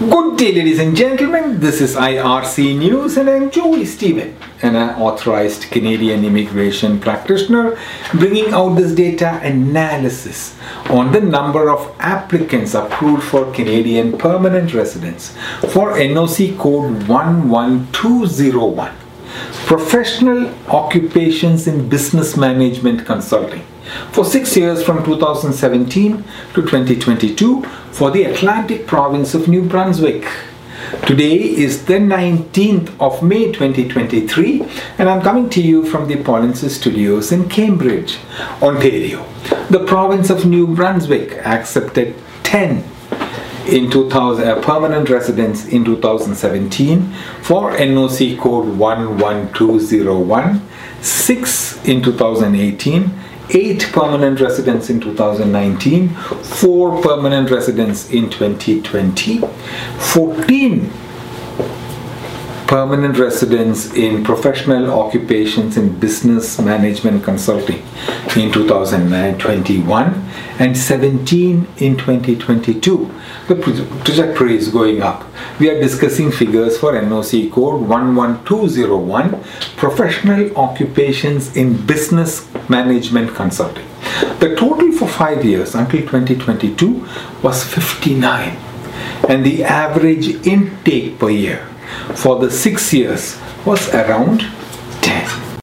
Good day, ladies and gentlemen. This is IRC News, and I'm Joy Stephen, an authorized Canadian immigration practitioner, bringing out this data analysis on the number of applicants approved for Canadian permanent residence for NOC code 11201 Professional Occupations in Business Management Consulting for six years from 2017 to 2022 for the Atlantic province of New Brunswick. Today is the 19th of May 2023, and I'm coming to you from the Polinsys Studios in Cambridge, Ontario. The province of New Brunswick accepted 10 in 2000 uh, permanent residents in 2017 for NOC code 11201, 6 in 2018 8 permanent residents in 2019, 4 permanent residents in 2020, 14 permanent residents in professional occupations in business management consulting in 2021 and 17 in 2022. The trajectory is going up. We are discussing figures for NOC code 11201 professional occupations in business management consulting. The total for 5 years until 2022 was 59 and the average intake per year for the six years was around 10.